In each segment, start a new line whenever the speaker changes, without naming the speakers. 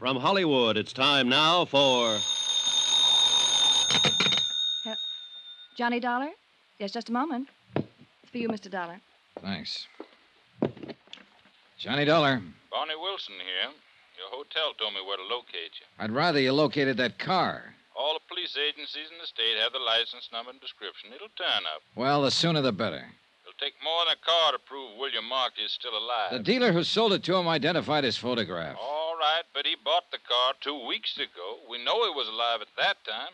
From Hollywood, it's time now for.
Johnny Dollar? Yes, just a moment. It's for you, Mr. Dollar.
Thanks. Johnny Dollar,
Barney Wilson here. Your hotel told me where to locate you.
I'd rather you located that car.
All the police agencies in the state have the license number and description. It'll turn up.
Well, the sooner the better.
It'll take more than a car to prove William Markey is still alive.
The dealer who sold it to him identified his photograph.
All right, but he bought the car two weeks ago. We know he was alive at that time.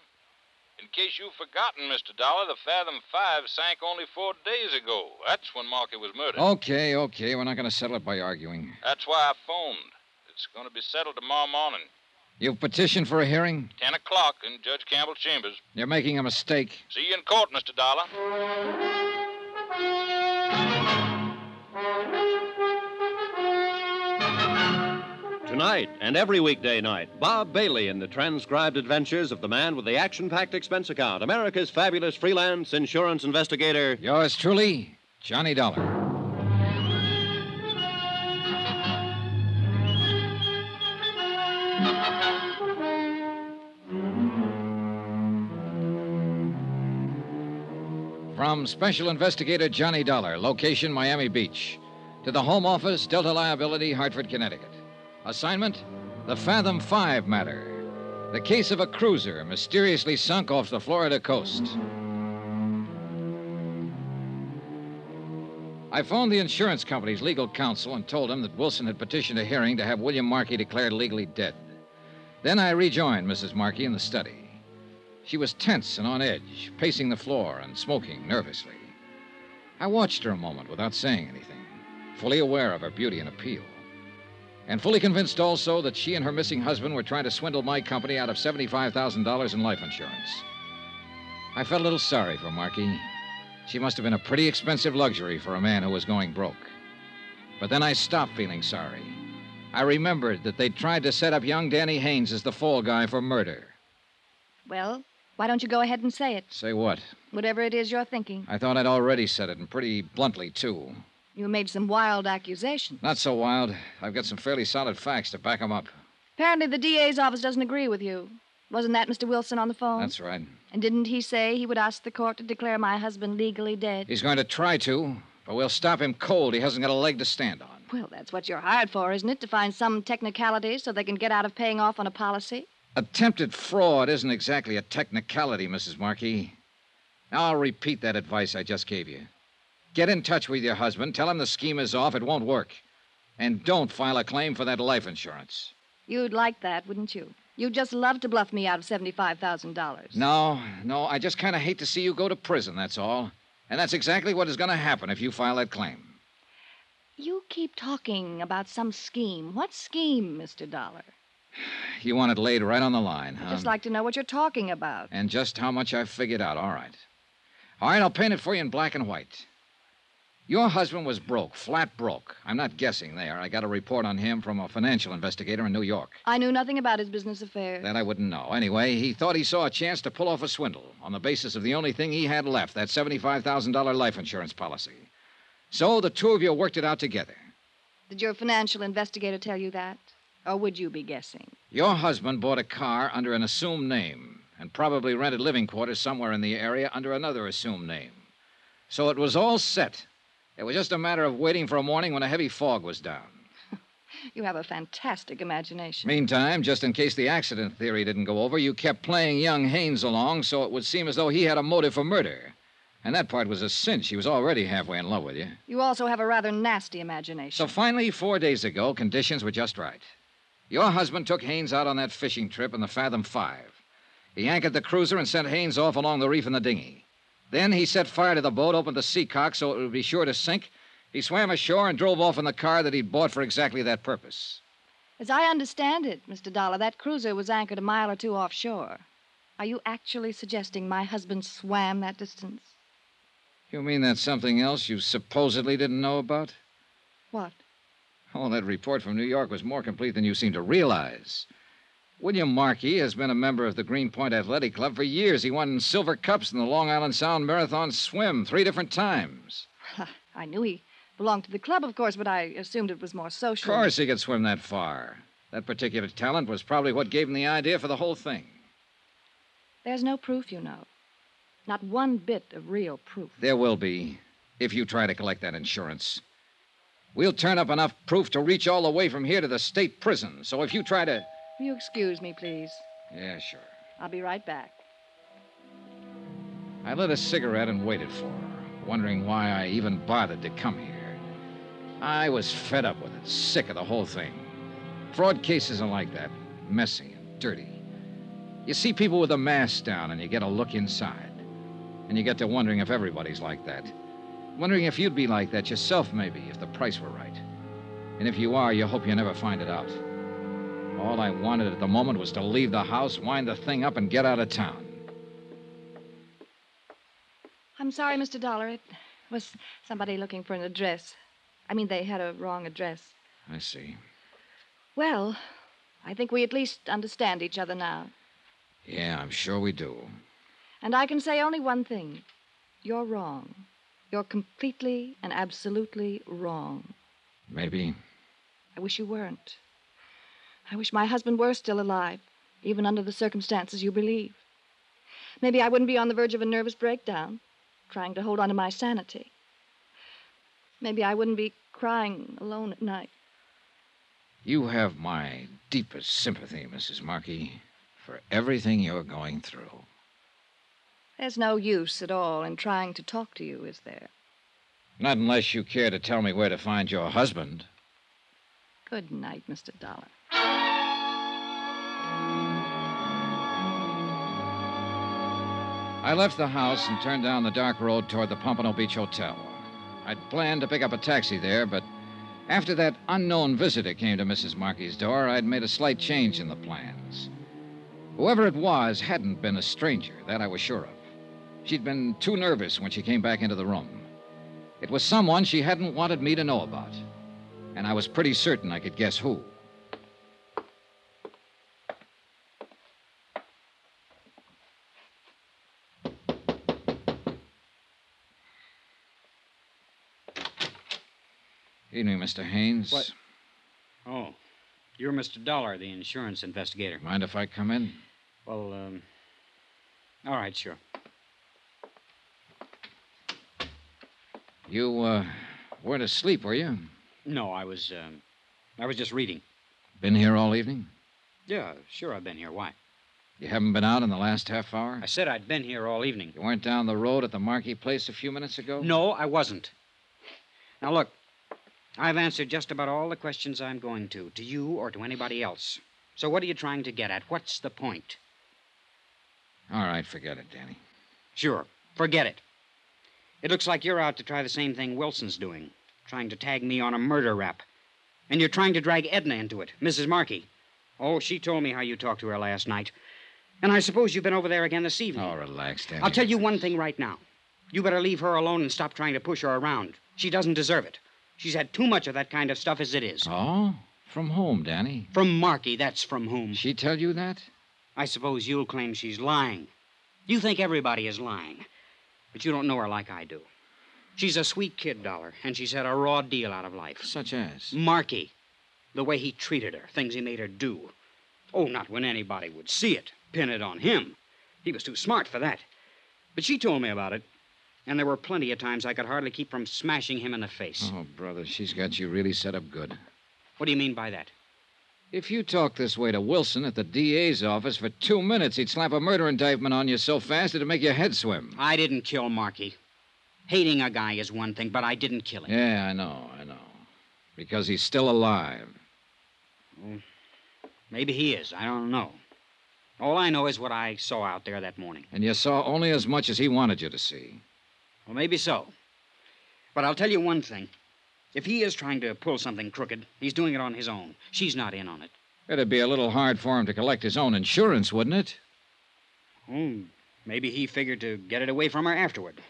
In case you've forgotten, Mr. Dollar, the Fathom 5 sank only four days ago. That's when Markey was murdered.
Okay, okay. We're not going to settle it by arguing.
That's why I phoned. It's going to be settled tomorrow morning,
You've petitioned for a hearing?
10 o'clock in Judge Campbell's chambers.
You're making a mistake.
See you in court, Mr. Dollar.
Tonight and every weekday night, Bob Bailey in the transcribed adventures of the man with the action packed expense account, America's fabulous freelance insurance investigator.
Yours truly, Johnny Dollar. From Special Investigator Johnny Dollar, location Miami Beach, to the Home Office, Delta Liability, Hartford, Connecticut. Assignment The Fathom 5 matter. The case of a cruiser mysteriously sunk off the Florida coast. I phoned the insurance company's legal counsel and told him that Wilson had petitioned a hearing to have William Markey declared legally dead. Then I rejoined Mrs. Markey in the study. She was tense and on edge, pacing the floor and smoking nervously. I watched her a moment without saying anything, fully aware of her beauty and appeal, and fully convinced also that she and her missing husband were trying to swindle my company out of $75,000 in life insurance. I felt a little sorry for Markey. She must have been a pretty expensive luxury for a man who was going broke. But then I stopped feeling sorry. I remembered that they'd tried to set up young Danny Haynes as the fall guy for murder.
Well, why don't you go ahead and say it?
Say what?
Whatever it is you're thinking.
I thought I'd already said it, and pretty bluntly, too.
You made some wild accusations.
Not so wild. I've got some fairly solid facts to back 'em up.
Apparently, the DA's office doesn't agree with you. Wasn't that Mr. Wilson on the phone?
That's right.
And didn't he say he would ask the court to declare my husband legally dead?
He's going to try to, but we'll stop him cold. He hasn't got a leg to stand on.
Well, that's what you're hired for, isn't it? To find some technicality so they can get out of paying off on a policy?
Attempted fraud isn't exactly a technicality, Mrs. Markey. Now, I'll repeat that advice I just gave you. Get in touch with your husband, tell him the scheme is off, it won't work. And don't file a claim for that life insurance.
You'd like that, wouldn't you? You'd just love to bluff me out of $75,000.
No, no, I just kind of hate to see you go to prison, that's all. And that's exactly what is going to happen if you file that claim.
You keep talking about some scheme. What scheme, Mr. Dollar?
You want it laid right on the line, huh?
I'd just like to know what you're talking about.
And just how much I've figured out. All right. All right, I'll paint it for you in black and white. Your husband was broke, flat broke. I'm not guessing there. I got a report on him from a financial investigator in New York.
I knew nothing about his business affairs.
That I wouldn't know. Anyway, he thought he saw a chance to pull off a swindle on the basis of the only thing he had left that $75,000 life insurance policy. So the two of you worked it out together.
Did your financial investigator tell you that? Or would you be guessing?
Your husband bought a car under an assumed name and probably rented living quarters somewhere in the area under another assumed name. So it was all set. It was just a matter of waiting for a morning when a heavy fog was down.
You have a fantastic imagination.
Meantime, just in case the accident theory didn't go over, you kept playing young Haynes along so it would seem as though he had a motive for murder. And that part was a cinch. He was already halfway in love with you.
You also have a rather nasty imagination.
So finally, four days ago, conditions were just right. Your husband took Haynes out on that fishing trip in the Fathom Five. He anchored the cruiser and sent Haynes off along the reef in the dinghy. Then he set fire to the boat, opened the sea seacock so it would be sure to sink. He swam ashore and drove off in the car that he'd bought for exactly that purpose.
As I understand it, Mr. Dollar, that cruiser was anchored a mile or two offshore. Are you actually suggesting my husband swam that distance?
You mean that's something else you supposedly didn't know about?
What?
Oh, that report from New York was more complete than you seem to realize. William Markey has been a member of the Greenpoint Athletic Club for years. He won silver cups in the Long Island Sound Marathon swim three different times.
I knew he belonged to the club, of course, but I assumed it was more social.
Of course he could swim that far. That particular talent was probably what gave him the idea for the whole thing.
There's no proof, you know. Not one bit of real proof.
There will be, if you try to collect that insurance. We'll turn up enough proof to reach all the way from here to the state prison. So if you try to.
Will you excuse me, please?
Yeah, sure.
I'll be right back.
I lit a cigarette and waited for her, wondering why I even bothered to come here. I was fed up with it, sick of the whole thing. Fraud cases are like that messy and dirty. You see people with a mask down and you get a look inside. And you get to wondering if everybody's like that. Wondering if you'd be like that yourself, maybe, if the price were right. And if you are, you hope you never find it out. All I wanted at the moment was to leave the house, wind the thing up, and get out of town.
I'm sorry, Mr. Dollar. It was somebody looking for an address. I mean, they had a wrong address.
I see.
Well, I think we at least understand each other now.
Yeah, I'm sure we do.
And I can say only one thing you're wrong. You're completely and absolutely wrong.
Maybe.
I wish you weren't. I wish my husband were still alive, even under the circumstances you believe. Maybe I wouldn't be on the verge of a nervous breakdown, trying to hold on to my sanity. Maybe I wouldn't be crying alone at night.
You have my deepest sympathy, Mrs. Markey, for everything you're going through.
There's no use at all in trying to talk to you, is there?
Not unless you care to tell me where to find your husband.
Good night, Mr. Dollar.
I left the house and turned down the dark road toward the Pompano Beach Hotel. I'd planned to pick up a taxi there, but after that unknown visitor came to Mrs. Markey's door, I'd made a slight change in the plans. Whoever it was hadn't been a stranger, that I was sure of. She'd been too nervous when she came back into the room. It was someone she hadn't wanted me to know about. And I was pretty certain I could guess who. Evening, Mr. Haynes.
What? Oh, you're Mr. Dollar, the insurance investigator.
Mind if I come in?
Well, um, all right, sure.
You, uh, weren't asleep, were you?
No, I was, um, I was just reading.
Been here all evening?
Yeah, sure, I've been here. Why?
You haven't been out in the last half hour?
I said I'd been here all evening.
You weren't down the road at the Markey place a few minutes ago?
No, I wasn't. Now, look, I've answered just about all the questions I'm going to, to you or to anybody else. So, what are you trying to get at? What's the point?
All right, forget it, Danny.
Sure, forget it. It looks like you're out to try the same thing Wilson's doing, trying to tag me on a murder rap. And you're trying to drag Edna into it, Mrs. Markey. Oh, she told me how you talked to her last night. And I suppose you've been over there again this evening.
Oh, relax, Danny.
I'll tell you one thing right now. You better leave her alone and stop trying to push her around. She doesn't deserve it. She's had too much of that kind of stuff as it is.
Oh? From whom, Danny?
From Markey, that's from whom.
She tell you that?
I suppose you'll claim she's lying. You think everybody is lying, but you don't know her like I do. She's a sweet kid, Dollar, and she's had a raw deal out of life.
Such as?
Markey. The way he treated her, things he made her do. Oh, not when anybody would see it, pin it on him. He was too smart for that. But she told me about it, and there were plenty of times I could hardly keep from smashing him in the face.
Oh, brother, she's got you really set up good.
What do you mean by that?
If you talk this way to Wilson at the DA's office for two minutes, he'd slap a murder indictment on you so fast it'd make your head swim.
I didn't kill Markey. Hating a guy is one thing, but I didn't kill him.
Yeah, I know, I know. Because he's still alive.
Well, Maybe he is. I don't know. All I know is what I saw out there that morning.
And you saw only as much as he wanted you to see.
Well, maybe so. But I'll tell you one thing. If he is trying to pull something crooked, he's doing it on his own. She's not in on it.
It'd be a little hard for him to collect his own insurance, wouldn't it?
Oh, maybe he figured to get it away from her afterward.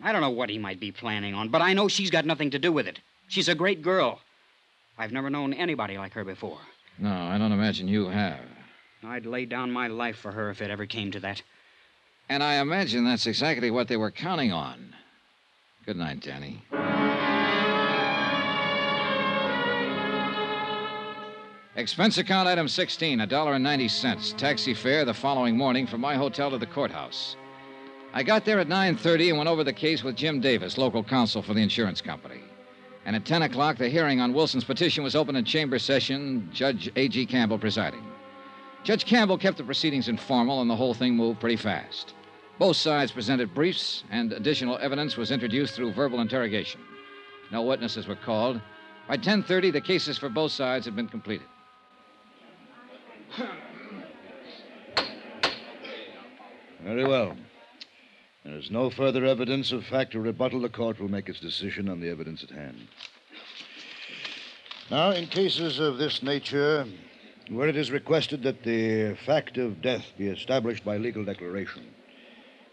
I don't know what he might be planning on, but I know she's got nothing to do with it. She's a great girl. I've never known anybody like her before.
No, I don't imagine you have.
I'd lay down my life for her if it ever came to that.
And I imagine that's exactly what they were counting on. Good night, Danny. Expense account item 16, $1.90. Taxi fare the following morning from my hotel to the courthouse. I got there at 9.30 and went over the case with Jim Davis, local counsel for the insurance company. And at 10 o'clock, the hearing on Wilson's petition was open in chamber session, Judge A.G. Campbell presiding. Judge Campbell kept the proceedings informal, and the whole thing moved pretty fast. Both sides presented briefs, and additional evidence was introduced through verbal interrogation. No witnesses were called. By 10:30, the cases for both sides had been completed.
Very well. There is no further evidence of fact or rebuttal. The court will make its decision on the evidence at hand. Now, in cases of this nature, where it is requested that the fact of death be established by legal declaration,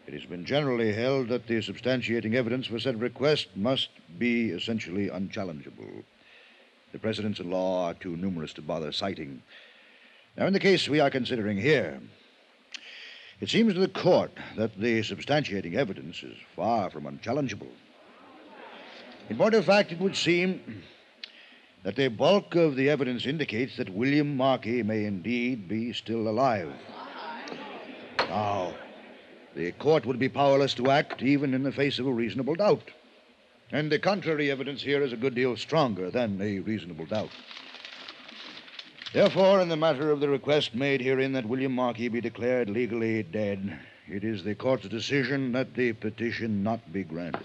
it has been generally held that the substantiating evidence for said request must be essentially unchallengeable. The precedents in law are too numerous to bother citing. Now, in the case we are considering here, it seems to the court that the substantiating evidence is far from unchallengeable. In point of fact, it would seem that the bulk of the evidence indicates that William Markey may indeed be still alive. Now, the court would be powerless to act even in the face of a reasonable doubt. And the contrary evidence here is a good deal stronger than a reasonable doubt. Therefore, in the matter of the request made herein that William Markey be declared legally dead, it is the court's decision that the petition not be granted.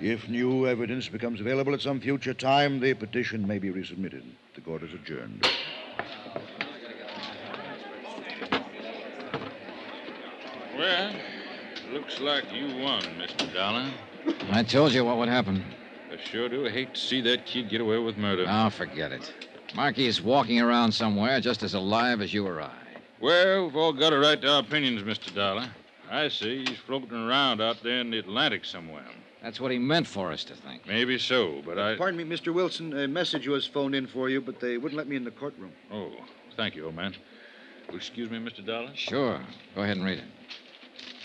If new evidence becomes available at some future time, the petition may be resubmitted. The court is adjourned.
Well, looks like you won, Mr. Dollar.
I told you what would happen.
I sure do hate to see that kid get away with murder.
Oh, forget it. Markey is walking around somewhere just as alive as you or I.
Well, we've all got a right to our opinions, Mr. Dollar. I say he's floating around out there in the Atlantic somewhere.
That's what he meant for us to think.
Maybe so, but I.
Pardon me, Mr. Wilson. A message was phoned in for you, but they wouldn't let me in the courtroom.
Oh, thank you, old man. Excuse me, Mr. Dollar?
Sure. Go ahead and read it.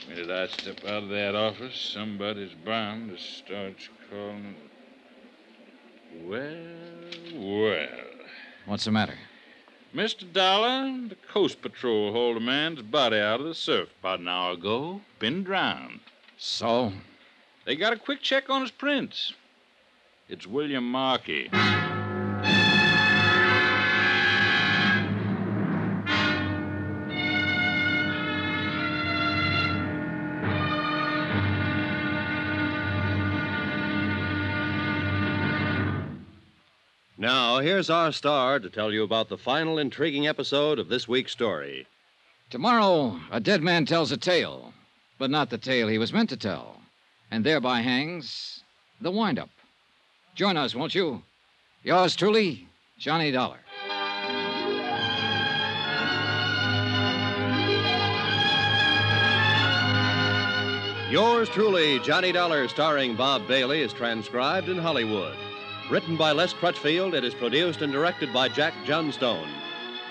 Minute I step out of that office, somebody's bound to start calling. Well, well.
What's the matter?
Mr. Dollar, the Coast Patrol hauled a man's body out of the surf about an hour ago. Been drowned.
So?
They got a quick check on his prints. It's William Markey.
Now, here's our star to tell you about the final intriguing episode of this week's story.
Tomorrow, a dead man tells a tale, but not the tale he was meant to tell, and thereby hangs the windup. Join us, won't you? Yours truly, Johnny Dollar.
Yours truly, Johnny Dollar, starring Bob Bailey, is transcribed in Hollywood. Written by Les Crutchfield, it is produced and directed by Jack Johnstone.